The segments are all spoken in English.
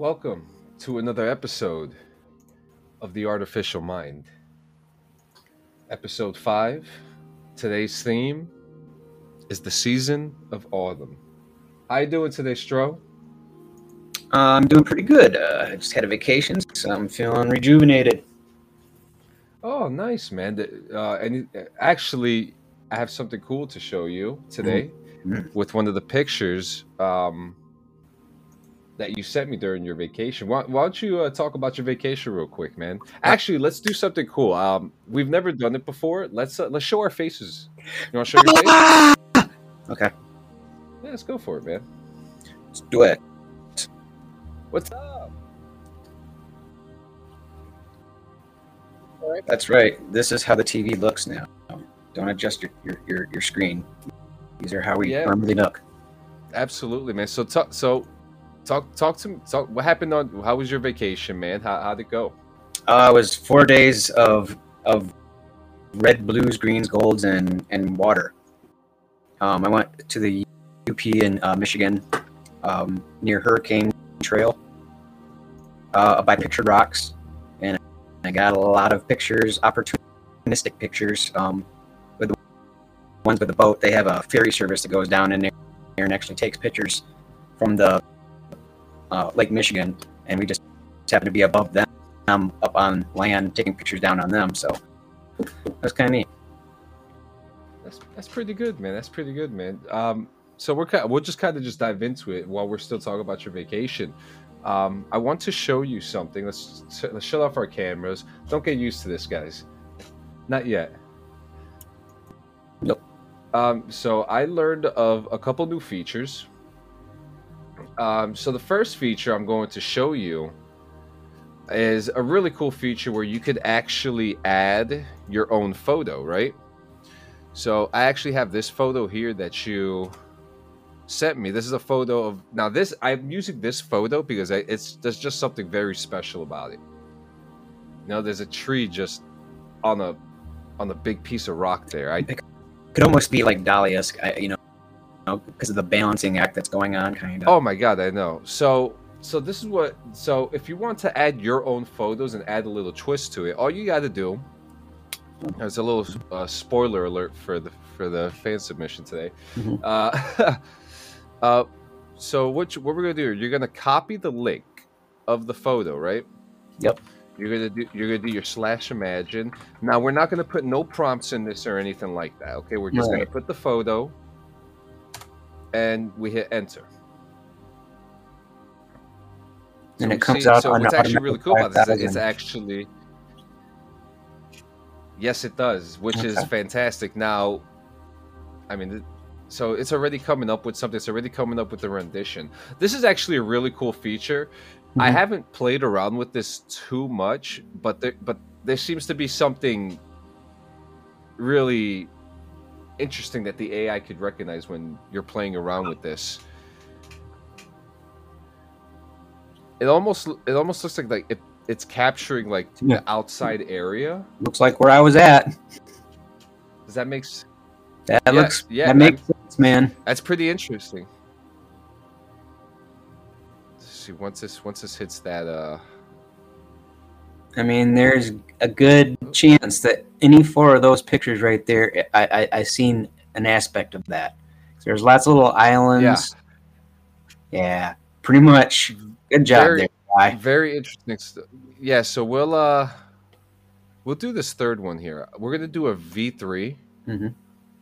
Welcome to another episode of The Artificial Mind. Episode 5. Today's theme is the season of autumn. How you doing today, Stro? Uh, I'm doing pretty good. Uh, I just had a vacation, so I'm feeling rejuvenated. Oh, nice, man. Uh, and actually, I have something cool to show you today Mhm. with one of the pictures um, that you sent me during your vacation. Why, why don't you uh, talk about your vacation real quick, man? Actually, let's do something cool. Um, we've never done it before. Let's uh, let's show our faces. You want to show your face? Okay, Yeah, let's go for it, man. let's do it. What's up? That's right. This is how the TV looks now. Don't adjust your, your, your, your screen. These are how we Yeah. normally look. Absolutely, man. So talk. So talk. Talk to me. Talk. What happened on? How was your vacation, man? How how'd it go? Uh, it was four days of of red, blues, greens, golds, and and water. Um, I went to the UP in uh, Michigan, um, near Hurricane Trail, uh, by Pictured Rocks, and I got a lot of pictures, opportunistic pictures. Um, with the ones with the boat, they have a ferry service that goes down in there and actually takes pictures from the uh, Lake Michigan, and we just happened to be above them um, up on land taking pictures down on them. So that's kind of neat. That's that's pretty good, man. That's pretty good, man. Um, so we're kind of, we'll just kind of just dive into it while we're still talking about your vacation. Um, I want to show you something. Let's let's shut off our cameras. Don't get used to this, guys. Not yet. Nope. Um, so I learned of a couple new features. Um, so the first feature I'm going to show you is a really cool feature where you could actually add your own photo, right? So I actually have this photo here that you sent me. This is a photo of now this I'm using this photo because I, it's there's just something very special about it. You know, there's a tree just on a on a big piece of rock there. I Could almost be like Dali-esque, you know, because of the balancing act that's going on, kind of. Oh my god, I know. So so this is what so if you want to add your own photos and add a little twist to it, all you got to do there's a little uh, spoiler alert for the for the fan submission today. Mhm. Uh, uh, so what you, what we're gonna do? You're gonna copy the link of the photo, right? Yep. You're gonna do you're gonna do your slash imagine. Now we're not gonna put no prompts in this or anything like that. Okay, we're just gonna put the photo, and we hit enter. And it comes see- out So what's actually really cool about this is that it's actually yes, it does, which is fantastic. Now, I mean, so it's already coming up with something. It's already coming up with the rendition. This is actually a really cool feature. I Mhm. haven't played around with this too much, but there, but there seems to be something really interesting that the AI could recognize when you're playing around with this. It almost it almost looks like like it, it's capturing like Yeah. the outside area. Looks like where I was at. Does that make That Yeah, looks. yeah, that makes sense, man. That's pretty interesting. Let's see once this once this hits that uh I mean, there's a good chance that any four of those pictures right there, I I, I seen an aspect of that. There's lots of little islands. Yeah, yeah pretty much. Good job Very- there, guy. very interesting st- yeah so we'll uh we'll do this third one here we're gonna do a v3 Mhm.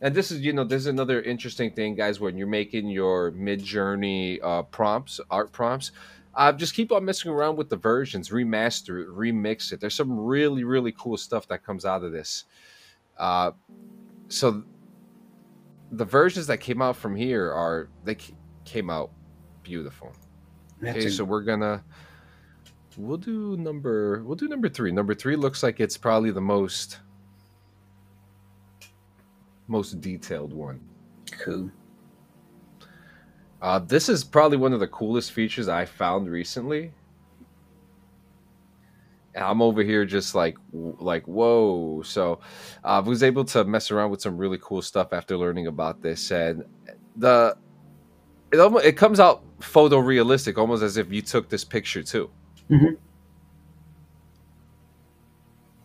and this is you know this is another interesting thing guys when you're making your Midjourney uh prompts art prompts uh, just keep on messing around with the versions remaster it remix it there's some really really cool stuff that comes out of this uh so the versions that came out from here are they c- came out beautiful That's Okay, a- so we're gonna we'll do number we'll do number three. Number three looks like it's probably the most most detailed one. cool. Uh, this is probably one of the coolest features I found recently. And I'm over here just like like whoa. So uh, I was able to mess around with some really cool stuff after learning about this, and the it almost it comes out photorealistic, almost as if you took this picture too.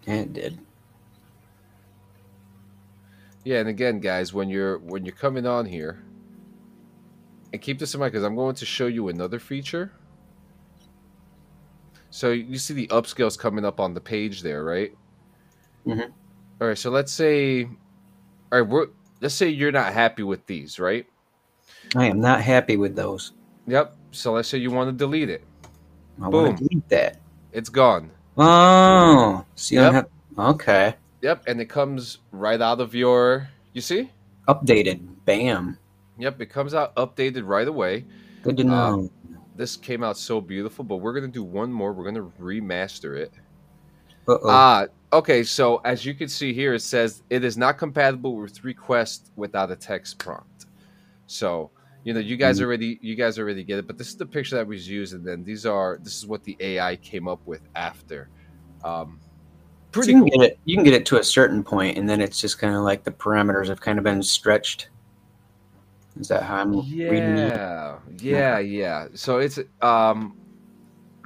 Yeah, it did. Yeah, and again, guys, when you're when you're coming on here, and keep this in mind because I'm going to show you another feature. So you see the upscales coming up on the page there, right? Mm-hmm. All right. So let's say, all right, we're let's say you're not happy with these, right? I am not happy with those. Yep. So let's say you want to delete it. I Boom. want to delete that. It's gone. Oh, so don't Yep. have. Okay, Yep, and it comes right out of your. You see? updated. Bam. Yep, it comes out updated right away. Good to Uh, know. This came out so beautiful, but we're gonna do one more. We're gonna remaster it. Uh oh. Ah, okay. So as you can see here, it says it is not compatible with request without a text prompt. So you know, you guys Mhm. already you guys already get it, but this is the picture that was used, and then these are this is what the AI came up with after. Um, So pretty you cool. can get it. You can get it to a certain point, and then it's just kind of like the parameters have kind of been stretched. Is that how I'm reading it? Yeah, yeah, yeah. So it's um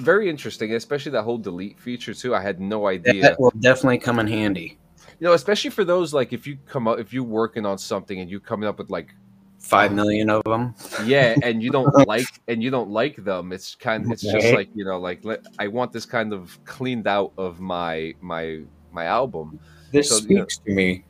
very interesting, especially that whole delete feature too. I had no idea. that will definitely come in handy. You know, especially for those like if you come up if you're working on something and you're coming up with like Five million of them. yeah and you don't like and you don't like them it's kind it's just like you know like let, i want this kind of cleaned out of my my my album This So, you know- speaks to me.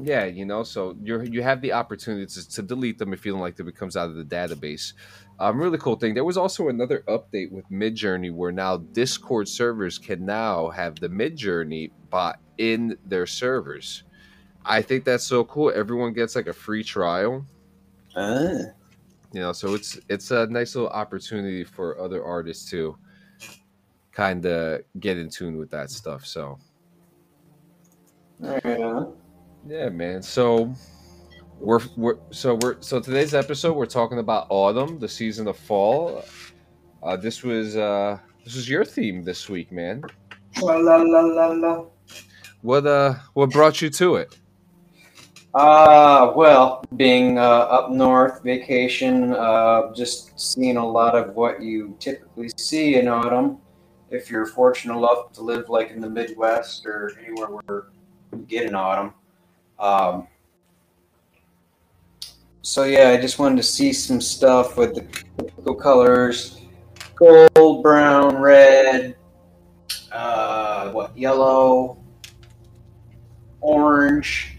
Yeah you know so you're you have the opportunity to, to delete them if you don't like them it comes out of the database. Um really cool thing there was also another update with midjourney where now discord servers can now have the midjourney bot in their servers. I think that's so cool everyone gets like a free trial. Ah. you know so it's it's a nice little opportunity for other artists to kind of get in tune with that stuff so. Yeah man so we're, we're so we're so today's episode we're talking about autumn the season of fall uh this was uh this was your theme this week man La la la la la. what uh what brought you to it Uh, well, being uh, up north, vacation, uh, just seeing a lot of what you typically see in autumn. If you're fortunate enough to live like in the Midwest or anywhere where you get an autumn. Um, so yeah, I just wanted to see some stuff with the typical colors: gold, brown, red, uh, what yellow, orange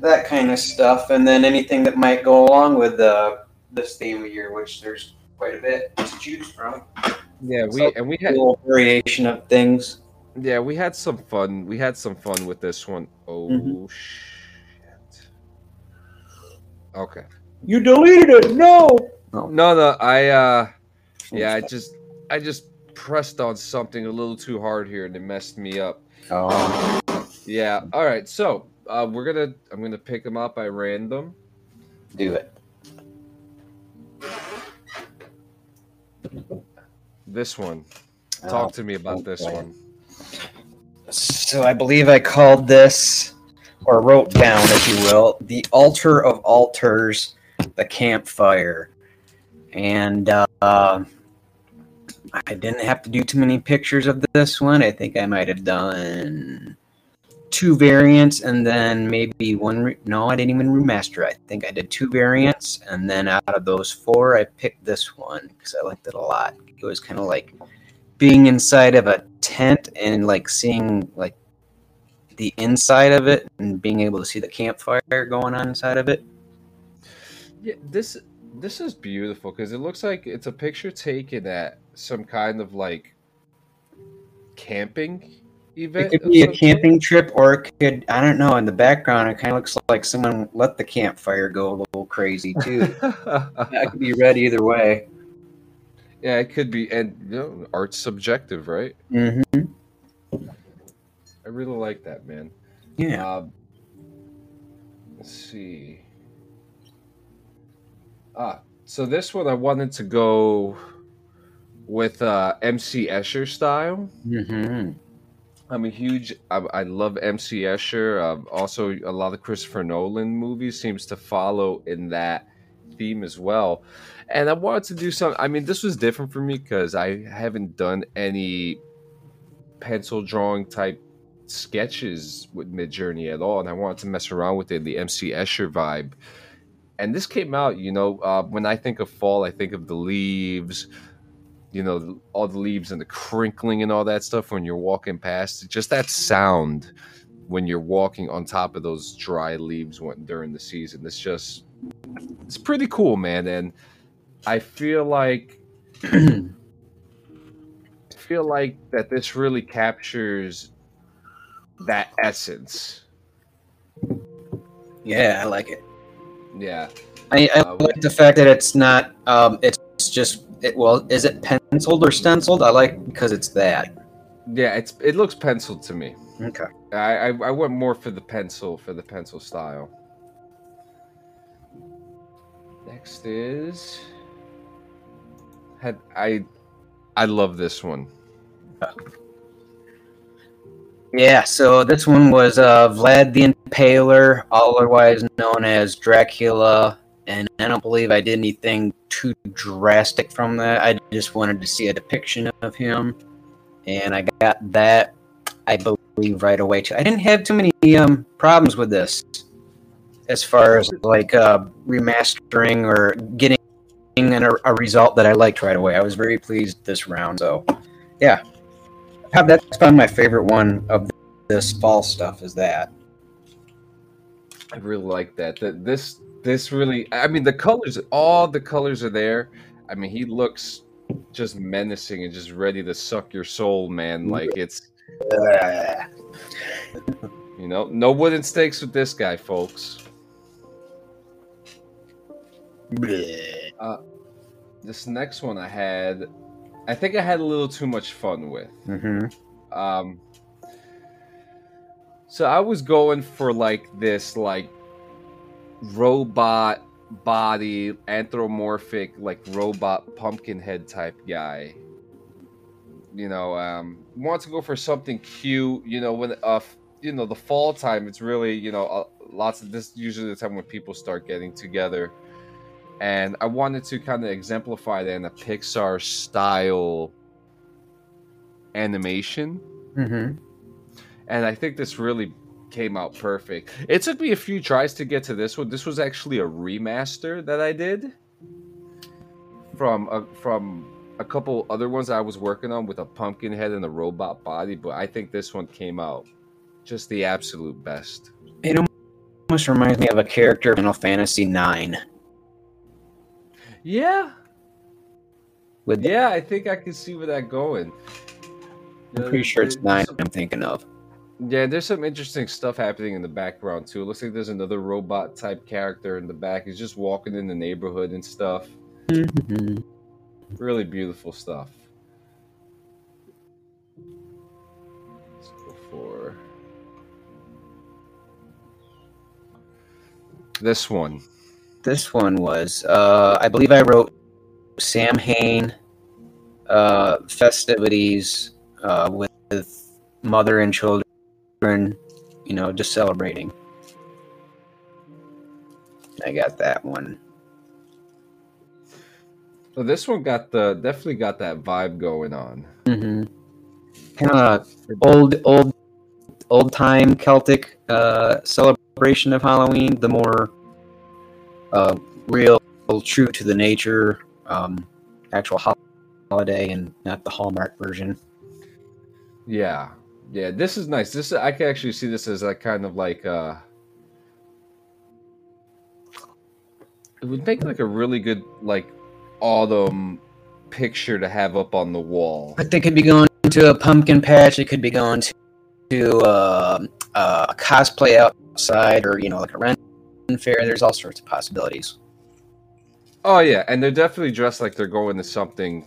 that kind of stuff, and then anything that might go along with uh, this theme of year, which there's quite a bit to choose from. yeah we So- and we A had little variation of things. Yeah we had some fun we had some fun with this one. Oh Mhm. shit okay You deleted it. No. No, no, I uh yeah, I just I just pressed on something a little too hard here and it messed me up. Oh, Yeah. All right. So, uh we're going to I'm going to pick them up by random. do it. This one. Talk Oh, to me about this okay. one. So I believe I called this, or wrote down, if you will, the altar of altars, the campfire, and uh, I didn't have to do too many pictures of this one. I think I might have done two variants, and then maybe one. Re- no, I didn't even remaster. I think I did two variants, and then out of those four, I picked this one because I liked it a lot. It was kind of like being inside of a tent and like seeing like the inside of it and being able to see the campfire going on inside of it. Yeah, this this is beautiful cuz it looks like it's a picture taken at some kind of like camping event. It could be a camping trip or it could I don't know, in the background it kind of looks like someone let the campfire go a little crazy too. that could be read either way. Yeah, it could be and you know, art's subjective, right? hmm I really like that, man. Yeah. Um, let's see. Ah, so this one I wanted to go with uh, MC Escher style. hmm I'm a huge. I, I love MC Escher. Um, also, a lot of Christopher Nolan movies seems to follow in that theme as well. And I wanted to do something. I mean, this was different for me because I haven't done any pencil drawing type sketches with Midjourney at all, and I wanted to mess around with it, the MC Escher vibe. And this came out, you know, uh, when I think of fall, I think of the leaves, you know, all the leaves and the crinkling and all that stuff when you're walking past. Just that sound when you're walking on top of those dry leaves when, during the season. It's just, it's pretty cool, man. And I feel like I feel like that this really captures that essence. Yeah, I like it. Yeah. I, I Uh, like the fact that it's not. Um, it's just. It, well, is it penciled or stenciled? I like because it's that. Yeah, it's it looks penciled to me. Okay. I, I I went more for the pencil for the pencil style. Next is had I I love this one. Yeah. So this one was uh, Vlad the Impaler, otherwise known as Dracula, and I don't believe I did anything too drastic from that. I just wanted to see a depiction of him, and I got that. I believe right away too. I didn't have too many um, problems with this, as far as like uh, remastering or getting a, a result that I liked right away. I was very pleased this round. So, yeah, have that's probably my favorite one of this fall stuff. Is that? I really like that. That this this really I mean the colors all the colors are there. I mean he looks just menacing and just ready to suck your soul, man. Like it's you know, no wooden stakes with this guy, folks. This next one I had I think I had a little too much fun with. hmm Um, so I was going for like this like robot body anthropomorphic like robot pumpkin head type guy. You know, um, want to go for something cute. You know, when uh, you know the fall time, it's really you know uh, lots of this. Usually the time when people start getting together, and I wanted to kind of exemplify that in a Pixar style animation hmm and I think this really came out perfect. It took me a few tries to get to this one. This was actually a remaster that I did from a, from a couple other ones I was working on with a pumpkin head and a robot body, but I think this one came out just the absolute best. It almost reminds me of a character in Final Fantasy Nine. Yeah, With yeah, I think I can see where that going. I'm pretty sure it's nine. I'm thinking of. Yeah, there's some interesting stuff happening in the background too. It looks like there's another robot type character in the back. He's just walking in the neighborhood and stuff. Mhm. Really beautiful stuff. Let's go for this one. This one was, uh, I believe I wrote Samhain uh, festivities uh, with, with mother and children, you know, just celebrating. I got that one. So this one got the definitely got that vibe going on. Mm-hmm. Kind of old, old, old time Celtic uh, celebration of Halloween. The more uh, real, true to the nature, um, actual holiday, and not the Hallmark version. Yeah, yeah. This is nice. This I can actually see this as a kind of like uh It would make like a really good like autumn picture to have up on the wall. But they could be going to a pumpkin patch. It could be going to, to uh, uh, a cosplay outside, or you know, like a rent fair. There's all sorts of possibilities. Oh yeah, and they're definitely dressed like they're going to something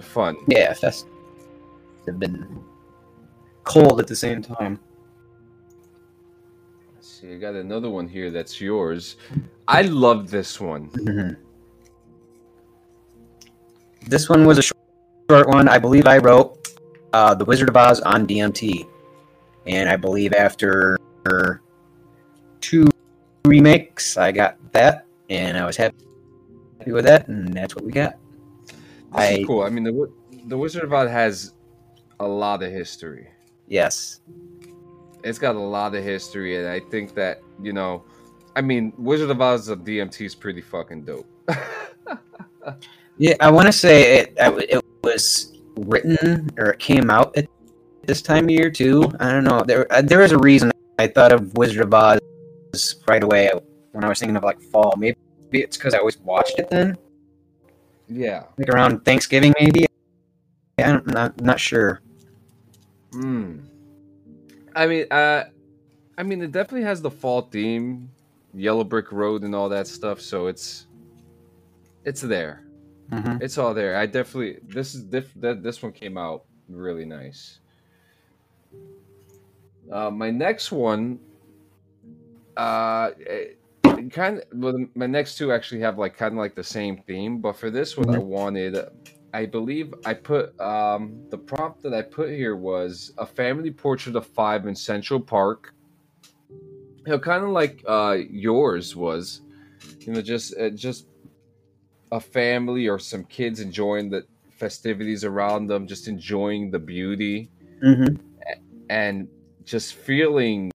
fun. Yeah, that's have been cold at the same time. Let's see, I got another one here that's yours. I love this one. Mhm. This one was a short one. I believe I wrote uh, The Wizard of Oz on DMT. And I believe after two remakes, I got that. And I was happy with that, and that's what we got. This is I- cool. I mean, the the Wizard of Oz has a lot of history. Yes. It's got a lot of history, and I think that you know, I mean, Wizard of Oz of DMT is pretty fucking dope. Yeah, I want to say it. It was written or it came out at this time of year too. I don't know. There, uh, there is a reason I thought of Wizard of Oz right away when I was thinking of like fall. Maybe it's because I always watched it then, yeah. like around Thanksgiving, maybe. Yeah, I'm not not sure. Hmm. I mean, uh, I mean, it definitely has the fall theme, Yellow Brick Road, and all that stuff. So it's, it's there. Mm-hmm. It's all there. I definitely this is diff, that this one came out really nice. Uh, my next one, uh, kind of. Well, my next two actually have like kind of like the same theme, but for this one, I Mhm. wanted. I believe I put um, the prompt that I put here was a family portrait of five in Central Park. You know, kind of like uh, yours was. You know, just uh, just a family or some kids enjoying the festivities around them, just enjoying the beauty Mm-hmm. and just feeling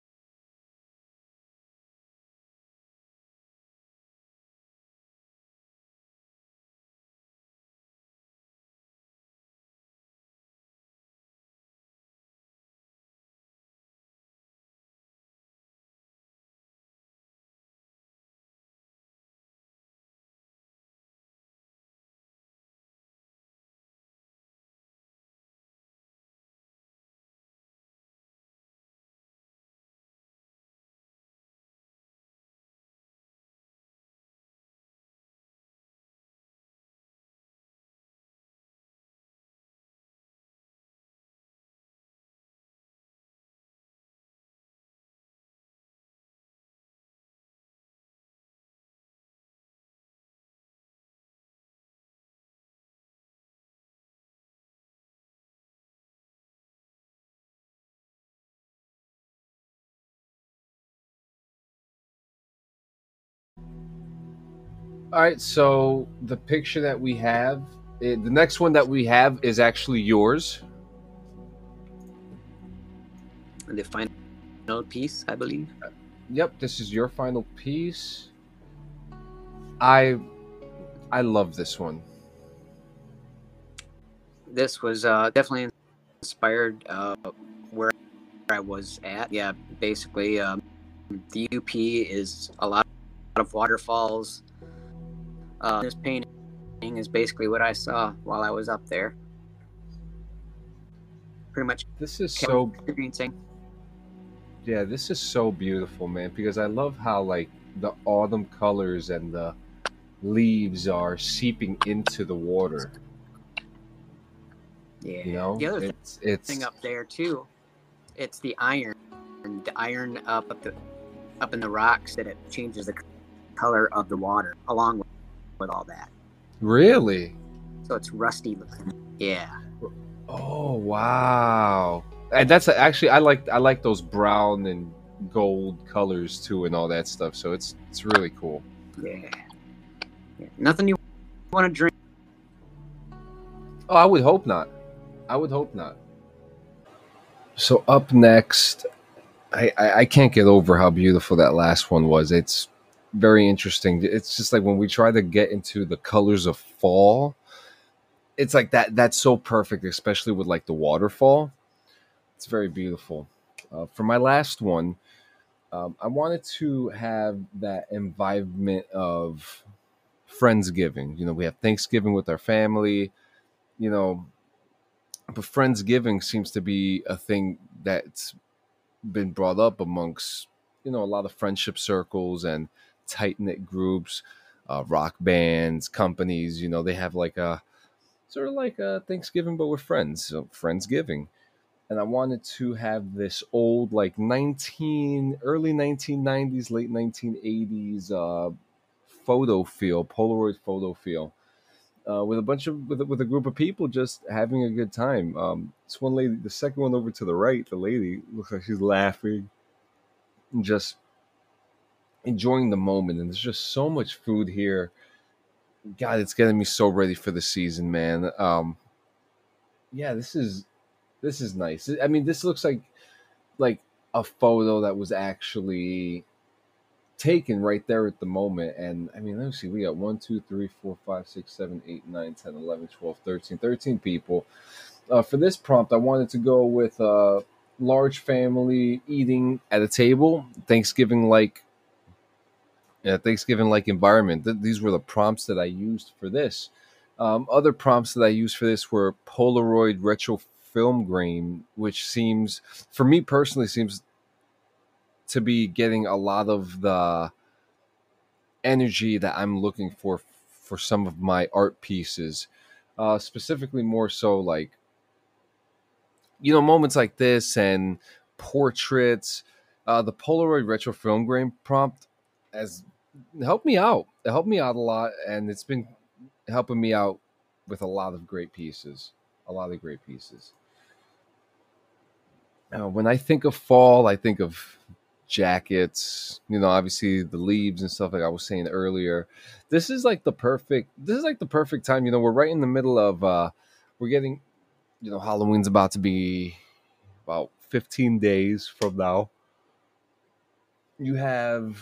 All right, so the picture that we have, eh, the next one that we have is actually yours. The final piece, I believe. Yep, this is your final piece. I I love this one. This was uh, definitely inspired uh, where I was at. Yeah, basically, um, the UP is a lot of waterfalls. Uh, this painting is basically what I saw while I was up there. Pretty much This is so yeah, this is so beautiful, man, because I love how like the autumn colors and the leaves are seeping into the water, Yeah. you know? The other it's it's thing up there too, it's the iron, and the iron up at the up in the rocks that it changes the color of the water along with, with all that. really So it's rusty looking. Yeah. Oh wow! And that's actually I like I like those brown and gold colors too, and all that stuff. So it's it's really cool. Yeah. yeah. Nothing you want to drink. Oh, I would hope not. I would hope not. So up next, I, I I can't get over how beautiful that last one was. It's very interesting. It's just like when we try to get into the colors of fall, it's like that. That's so perfect, especially with like the waterfall. It's very beautiful. Uh, for my last one, um, I wanted to have that environment of friendsgiving. You know, we have Thanksgiving with our family. You know, but friendsgiving seems to be a thing that's been brought up amongst you know a lot of friendship circles and tight knit groups, uh, rock bands, companies. You know, they have like a sort of like a Thanksgiving, but with friends. So friendsgiving. And I wanted to have this old, like nineteen, early nineteen nineties, late nineteen eighties, uh, photo feel, Polaroid photo feel, uh, with a bunch of with, with a group of people just having a good time. Um, this one lady, the second one over to the right, the lady looks like she's laughing, and just enjoying the moment. And there's just so much food here. God, it's getting me so ready for the season, man. Um, yeah, this is this is nice. I mean, this looks like like a photo that was actually taken right there at the moment. And I mean, let me see. We got 1, 2, 3, 4, 5, 6, 7, 8, 9, 10, 11, 12, 13, 13 people. Uh, for this prompt, I wanted to go with a large family eating at a table, Thanksgiving like. Yeah, Thanksgiving like environment. Th- these were the prompts that I used for this. Um, other prompts that I used for this were Polaroid retro film grain, which seems, for me personally, seems to be getting a lot of the energy that I'm looking for for some of my art pieces. Uh, specifically, more so like you know moments like this and portraits. Uh, the Polaroid retro film grain prompt has helped me out. It helped me out a lot, and it's been helping me out with a lot of great pieces. A lot of great pieces. Uh, when I think of fall, I think of jackets, you know, obviously the leaves and stuff like I was saying earlier. This is like the perfect this is like the perfect time, you know, we're right in the middle of uh we're getting you know, Halloween's about to be about 15 days from now. You have,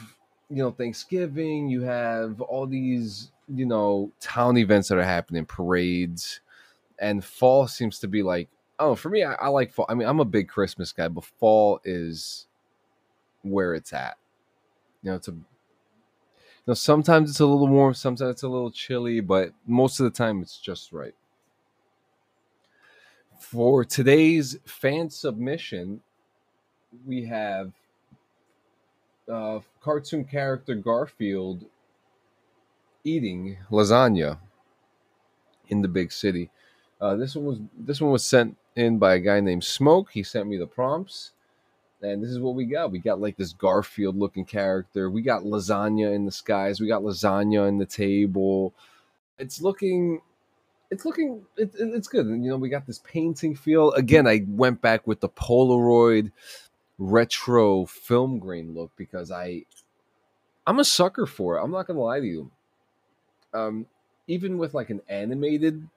you know, Thanksgiving, you have all these, you know, town events that are happening, parades, and fall seems to be like, oh, for me, I, I like fall. I mean, I'm a big Christmas guy, but fall is where it's at. You know, it's a you know, sometimes it's a little warm, sometimes it's a little chilly, but most of the time it's just right. For today's fan submission, we have uh, cartoon character Garfield eating lasagna in the big city. Uh, this one was this one was sent in by a guy named Smoke. He sent me the prompts, and this is what we got. We got like this Garfield looking character. We got lasagna in the skies. We got lasagna in the table. It's looking it's looking it, it's good. You know, we got this painting feel. Again, I went back with the Polaroid retro film grain look because I I'm a sucker for it. I'm not gonna lie to you. Um, even with like an animated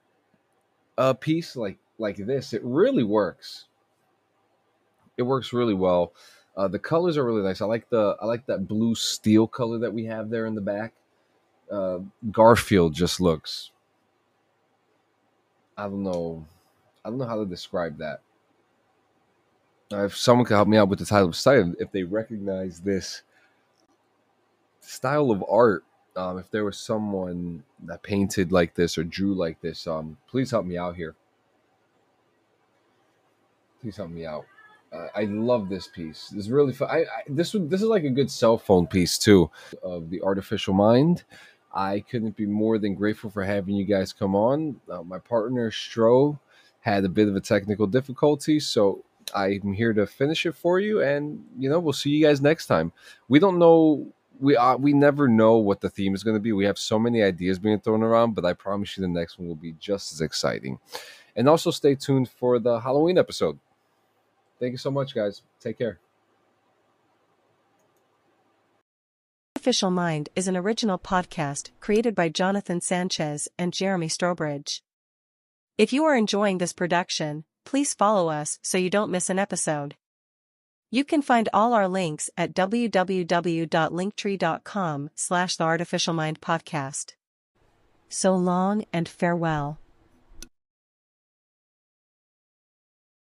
uh piece like like this, it really works it works really well. Uh, the colors are really nice. I like the I like that blue steel color that we have there in the back. Uh, Garfield just looks. I don't know. I don't know how to describe that. If someone could help me out with the title of site, if they recognize this style of art, um, if there was someone that painted like this or drew like this, um, please help me out here. Please help me out. Uh, I love this piece. This is really fun. I, I, this this is like a good cell phone piece too of the artificial mind. I couldn't be more than grateful for having you guys come on. Uh, my partner Stro had a bit of a technical difficulty, so I'm here to finish it for you. And you know, we'll see you guys next time. We don't know. We uh, we never know what the theme is going to be. We have so many ideas being thrown around, but I promise you, the next one will be just as exciting. And also, stay tuned for the Halloween episode. Thank you so much, guys. Take care. Artificial Mind is an original podcast created by Jonathan Sanchez and Jeremie Strobridge. If you are enjoying this production, please follow us so you don't miss an episode. You can find all our links at www.linktree.com slash the artificial mind podcast. So long and farewell.